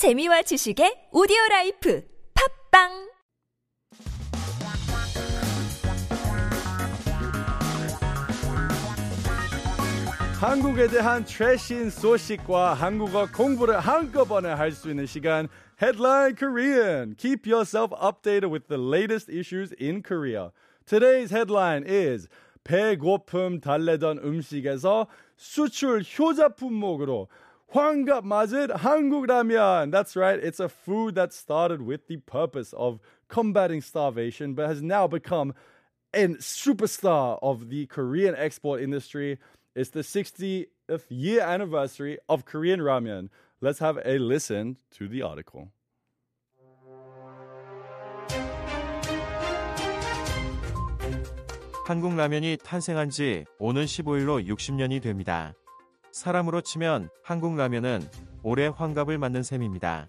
재미와 지식의 오디오 라이프 팝빵 한국에 대한 최신 소식과 한국어 공부를 한꺼번에 할 수 있는 시간 Headline Korean. Keep yourself updated with the latest issues in Korea. Today's headline is 배고픔 달래던 음식에서 수출 효자 품목으로 환갑 맞은 한국 라면. That's right. It's a food that started with the purpose of combating starvation but has now become a superstar of the Korean export industry. It's the 60th year anniversary of Korean ramen. Let's have a listen to the article. 한국 라면이 탄생한 지 오는 15일로 60년이 됩니다. 사람으로 치면 한국 라면은 올해 환갑을 맞는 셈입니다.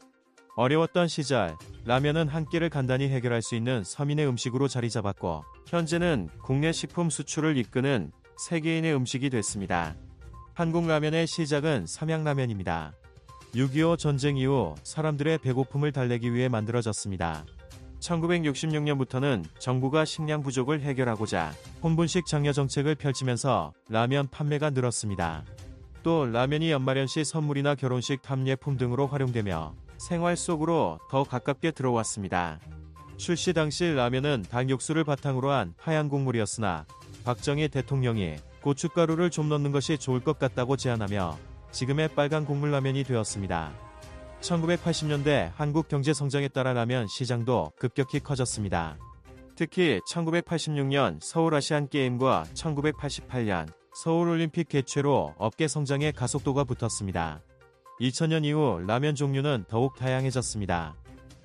어려웠던 시절, 라면은 한 끼를 간단히 해결할 수 있는 서민의 음식으로 자리 잡았고, 현재는 국내 식품 수출을 이끄는 세계인의 음식이 됐습니다. 한국 라면의 시작은 삼양라면입니다. 6.25 전쟁 이후 사람들의 배고픔을 달래기 위해 만들어졌습니다. 1966년부터는 정부가 식량 부족을 해결하고자 혼분식 장려 정책을 펼치면서 라면 판매가 늘었습니다. 또 라면이 연말연 시 선물이나 결혼식 탐례품 등으로 활용되며 생활 속으로 더 가깝게 들어왔습니다. 출시 당시 라면은 닭육수를 바탕으로 한 하얀 국물이었으나 박정희 대통령이 고춧가루를 좀 넣는 것이 좋을 것 같다고 제안하며 지금의 빨간 국물 라면이 되었습니다. 1980년대 한국 경제 성장에 따라 라면 시장도 급격히 커졌습니다. 특히 1986년 서울 아시안 게임과 1988년 서울 올림픽 개최로 업계 성장에 가속도가 붙었습니다. 2000년 이후 라면 종류는 더욱 다양해졌습니다.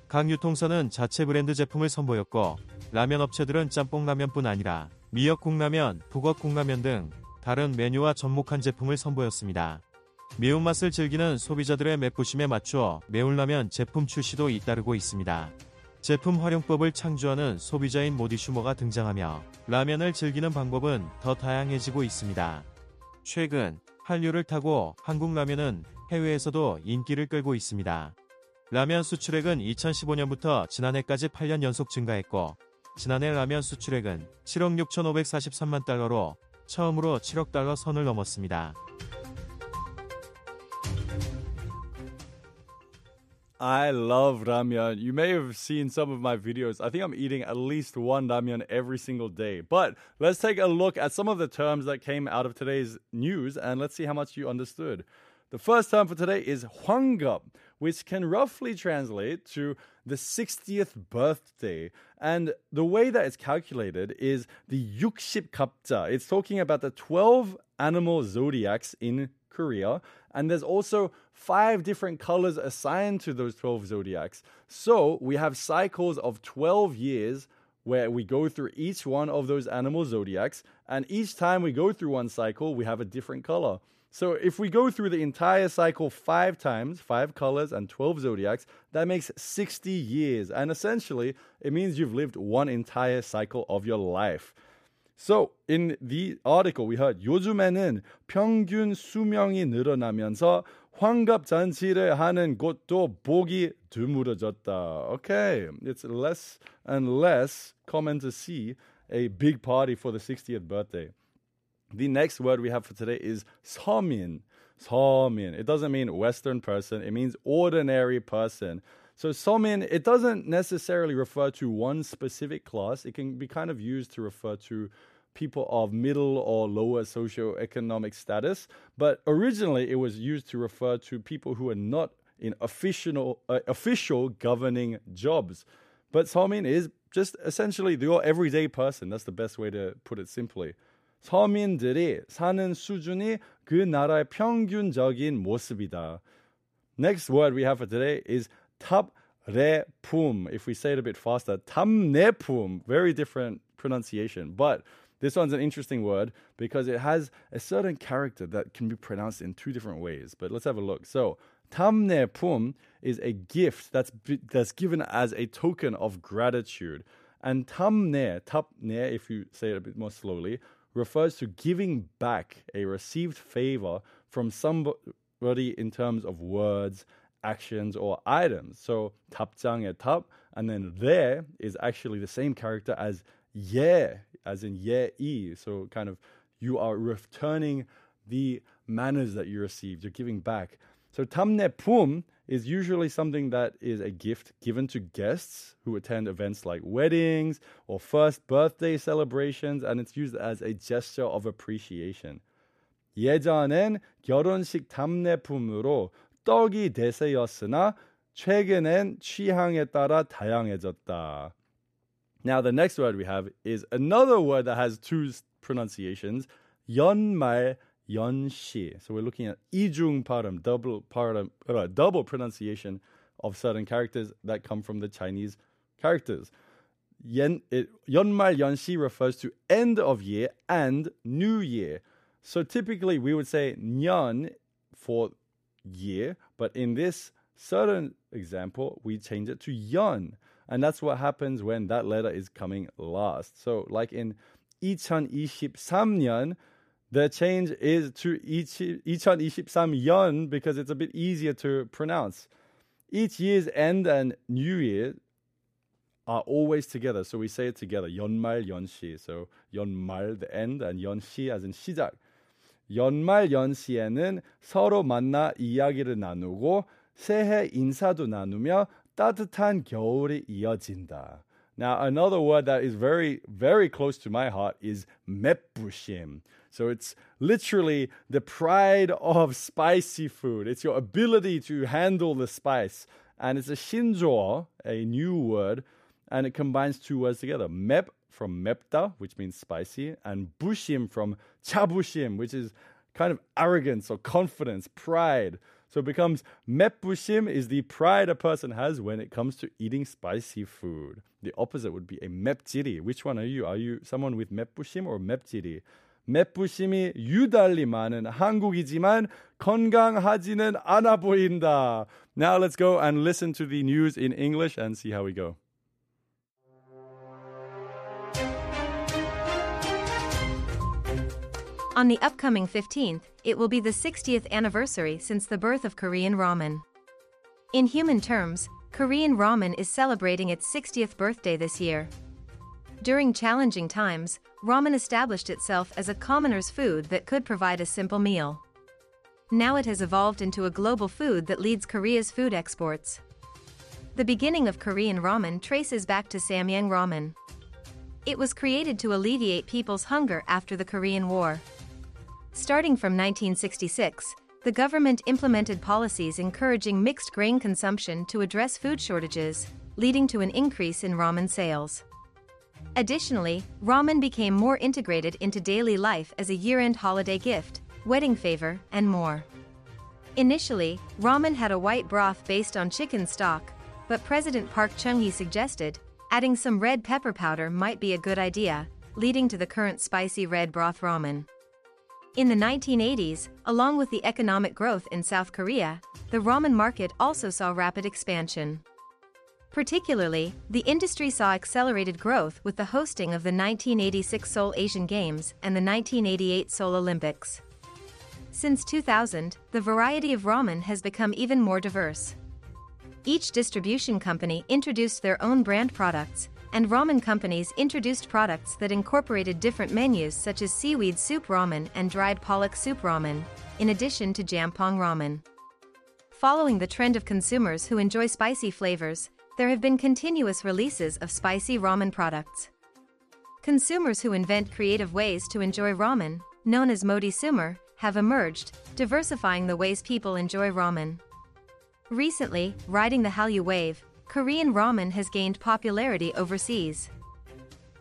각 유통사는 자체 브랜드 제품을 선보였고 라면 업체들은 짬뽕 라면뿐 아니라 미역국 라면, 북엇국 라면 등 다른 메뉴와 접목한 제품을 선보였습니다. 매운맛을 즐기는 소비자들의 맵부심에 맞춰 매운 라면 제품 출시도 잇따르고 있습니다. 제품 활용법을 창조하는 소비자인 모디슈머가 등장하며 라면을 즐기는 방법은 더 다양해지고 있습니다. 최근 한류를 타고 한국 라면은 해외에서도 인기를 끌고 있습니다. 라면 수출액은 2015년부터 지난해까지 8년 연속 증가했고 지난해 라면 수출액은 7억 6,543만 달러로 처음으로 7억 달러 선을 넘었습니다. I love ramyeon. You may have seen some of my videos. I think I'm eating at least one ramyeon every single day. But let's take a look at some of the terms that came out of today's news and let's see how much you understood. The first term for today is hwangap, which can roughly translate to the 60th birthday. And the way that it's calculated is the yukship kapja. It's talking about the 12 animal zodiacs in Korea. And there's also five different colors assigned to those 12 zodiacs. So we have cycles of 12 years where we go through each one of those animal zodiacs. And each time we go through one cycle, we have a different color. So if we go through the entire cycle five times, five colors and 12 zodiacs, that makes 60 years. And essentially, it means you've lived one entire cycle of your life. So in the article we heard 요즘에는 평균 수명이 늘어나면서 환갑 잔치를 하는 곳도 보기 드물어졌다. Okay, it's less and less common to see a big party for the 60th birthday. The next word we have for today is 서민. 서민. It doesn't mean Western person. It means ordinary person. So 서민, it doesn't necessarily refer to one specific class. It can be kind of used to refer to people of middle or lower socioeconomic status. But originally, it was used to refer to people who are not in official uh, official governing jobs. But 서민 is just essentially your everyday person. That's the best way to put it simply. 서민들이 사는 수준이 그 나라의 평균적인 모습이다. Next word we have for today is 탑 Re pum, If we say it a bit faster, tamnepum. Very different pronunciation, but this one's an interesting word because it has a certain character that can be pronounced in two different ways. But let's have a look. So, tamnepum is a gift that's that's given as a token of gratitude. And tamne, tapne, if you say it a bit more slowly, refers to giving back a received favor from somebody in terms of words actions or items. So 탑장의 탑, and then there is actually the same character as yeah, as in yeah e. So kind of you are returning the manners that you received. You're giving back. So tamnepum is usually something that is a gift given to guests who attend events like weddings or first birthday celebrations, and it's used as a gesture of appreciation. 예전엔 결혼식 답례품으로 떡이 대세였으나 최근엔 취향에 따라 다양해졌다. Now the next word we have is another word that has two pronunciations. 연말 연시. So we're looking at 이중 발음, double 발음, uh, double pronunciation of certain characters that come from the Chinese characters. 연, it, 연말 연시 refers to end of year and new year. So typically we would say 년 for year, but in this certain example, we change it to 연. And that's what happens when that letter is coming last. So like in 2023년, the change is to 2023년 because it's a bit easier to pronounce. Each year's end and New Year are always together. So we say it together. 연말 연시. So 연말 the end and 연시 as in 시작. 연말 연시에는 서로 만나 이야기를 나누고 새해 인사도 나누며 따뜻한 겨울이 이어진다. Now, another word that is very, very close to my heart is mepbushim. So it's literally the pride of spicy food. It's your ability to handle the spice. And it's a shinjo, a new word, and it combines two words together. Mep from mepta, which means spicy, and bushim from chabushim, which is kind of arrogance or confidence, pride. So it becomes mepushim is the pride a person has when it comes to eating spicy food. The opposite would be a meptiri. Which one are you? Are you someone with mepushim or meptiri? 맵부심이 유달리 많은 한국이지만 건강하지는 않아 보인다. Now let's go and listen to the news in English and see how we go. On the upcoming 15th, it will be the 60th anniversary since the birth of Korean ramen. In human terms, Korean ramen is celebrating its 60th birthday this year. During challenging times, ramen established itself as a commoner's food that could provide a simple meal. Now it has evolved into a global food that leads Korea's food exports. The beginning of Korean ramen traces back to Samyang ramen. It was created to alleviate people's hunger after the Korean War. Starting from 1966, the government implemented policies encouraging mixed grain consumption to address food shortages, leading to an increase in ramen sales. Additionally, ramen became more integrated into daily life as a year end holiday gift, wedding favor, and more. Initially, ramen had a white broth based on chicken stock, but President Park Chung hee suggested adding some red pepper powder might be a good idea, leading to the current spicy red broth ramen. In the 1980s, along with the economic growth in South Korea, the ramen market also saw rapid expansion. Particularly, the industry saw accelerated growth with the hosting of the 1986 Seoul Asian Games and the 1988 Seoul Olympics. Since 2000, the variety of ramen has become even more diverse. Each distribution company introduced their own brand products, and ramen companies introduced products that incorporated different menus such as seaweed soup ramen and dried pollock soup ramen, in addition to jampong ramen. Following the trend of consumers who enjoy spicy flavors, there have been continuous releases of spicy ramen products. Consumers who invent creative ways to enjoy ramen, known as modi sumer, have emerged, diversifying the ways people enjoy ramen. Recently, riding the Hallyu wave, Korean ramen has gained popularity overseas.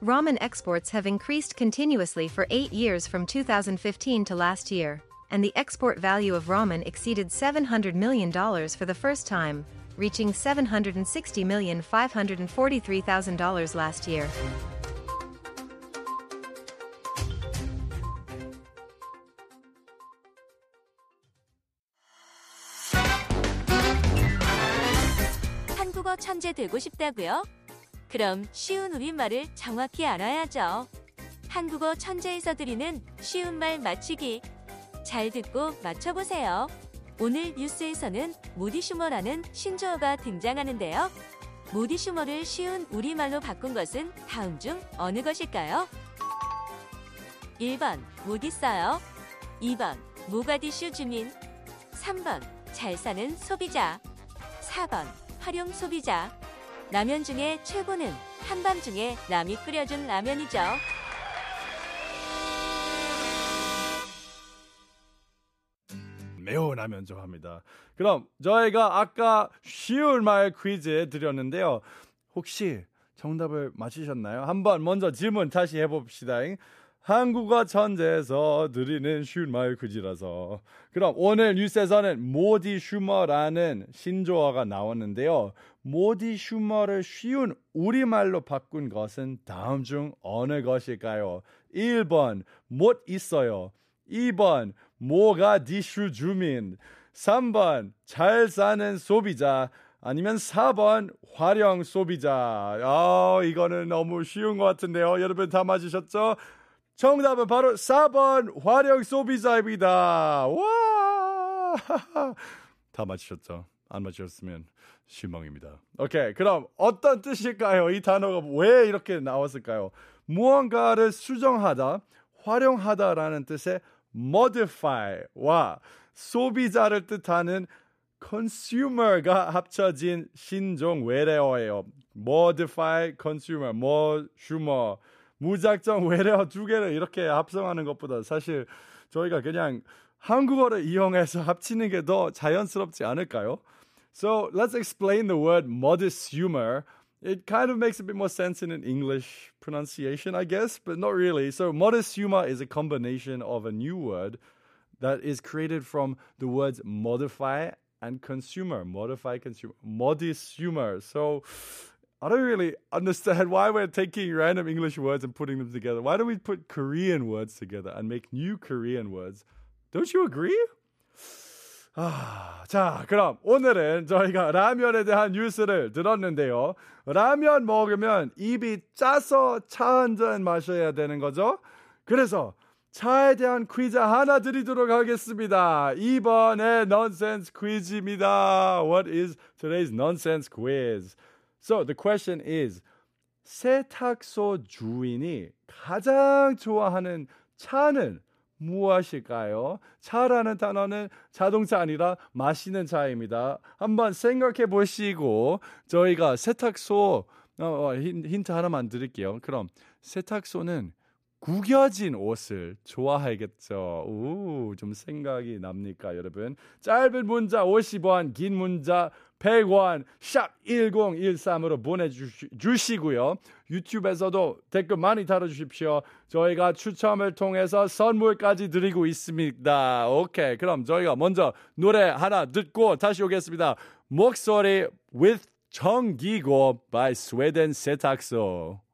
Ramen exports have increased continuously for eight years from 2015 to last year, and the export value of ramen exceeded $700 million for the first time, reaching $760,543,000 last year. 한국어 천재 되고 싶다고요? 그럼 쉬운 우리말을 정확히 알아야죠. 한국어 천재에서 드리는 쉬운 말 맞추기. 잘 듣고 맞춰보세요. 오늘 뉴스에서는 모디 슈머라는 신조어가 등장하는데요. 모디 슈머를 쉬운 우리말로 바꾼 것은 다음 중 어느 것일까요? 1번 못 있어요. 2번 모가디슈 주민 3번 잘 사는 소비자 4번 활용 소비자 라면 중에 최고는 한밤 중에 남이 끓여준 라면이죠. 매운 라면 좋아합니다. 그럼 저희가 아까 쉬운 말 퀴즈 드렸는데요. 혹시 정답을 맞히셨나요? 한번 먼저 질문 다시 해봅시다. 한국어 천재에서 드리는 쉬운 말 퀴즈라서. 그럼 오늘 뉴스에서는 모디 슈머라는 신조어가 나왔는데요. 모디 슈머를 쉬운 우리말로 바꾼 것은 다음 중 어느 것일까요? 1번 못 있어요. 2번 모가디슈 주민 3번 잘 사는 소비자 아니면 4번 활용 소비자 아 이거는 너무 쉬운 것 같은데요 여러분 다 맞으셨죠? 정답은 바로 4번 활용 소비자입니다 와 다 맞으셨죠? 안 맞으셨으면 실망입니다 오케이 그럼 어떤 뜻일까요? 이 단어가 왜 이렇게 나왔을까요? 무언가를 수정하다 활용하다라는 뜻의 modify와 소비자를 뜻하는 consumer가 합쳐진 신종 외래어예요. modify, consumer, more, 무작정 외래어 두 개를 이렇게 합성하는 것보다 사실 저희가 그냥 한국어를 이용해서 합치는 자연스럽지 않을까요? So let's explain the word modisumer. It kind of makes a bit more sense in an English pronunciation, I guess, but not really. So modisumer is a combination of a new word that is created from the words modify and consumer. Modify, consumer. Modisumer. So I don't really understand why we're taking random English words and putting them together. Why don't we put Korean words together and make new Korean words? Don't you agree? 아, 자, 그럼 오늘은 저희가 라면에 대한 뉴스를 들었는데요. 라면 먹으면 입이 짜서 차 한 잔 마셔야 되는 거죠. 그래서 차에 대한 퀴즈 하나 드리도록 하겠습니다. 이번에 nonsense 퀴즈입니다. What is today's nonsense quiz? So the question is 세탁소 주인이 가장 좋아하는 차는 무엇일까요? 차라는 단어는 자동차 아니라 마시는 차입니다. 한번 생각해 보시고 저희가 세탁소 어, 어 힌트 하나만 드릴게요. 그럼 세탁소는 구겨진 옷을 좋아하겠죠. 우, 좀 생각이 납니까, 여러분? 짧은 문자 50원, 긴 문자 100원, 샵 1013으로 보내주시고요. 유튜브에서도 댓글 많이 달아주십시오. 저희가 추첨을 통해서 선물까지 드리고 있습니다. 오케이. 그럼 저희가 먼저 노래 하나 듣고 다시 오겠습니다. 목소리 with 정기고 by Sweden 세탁소.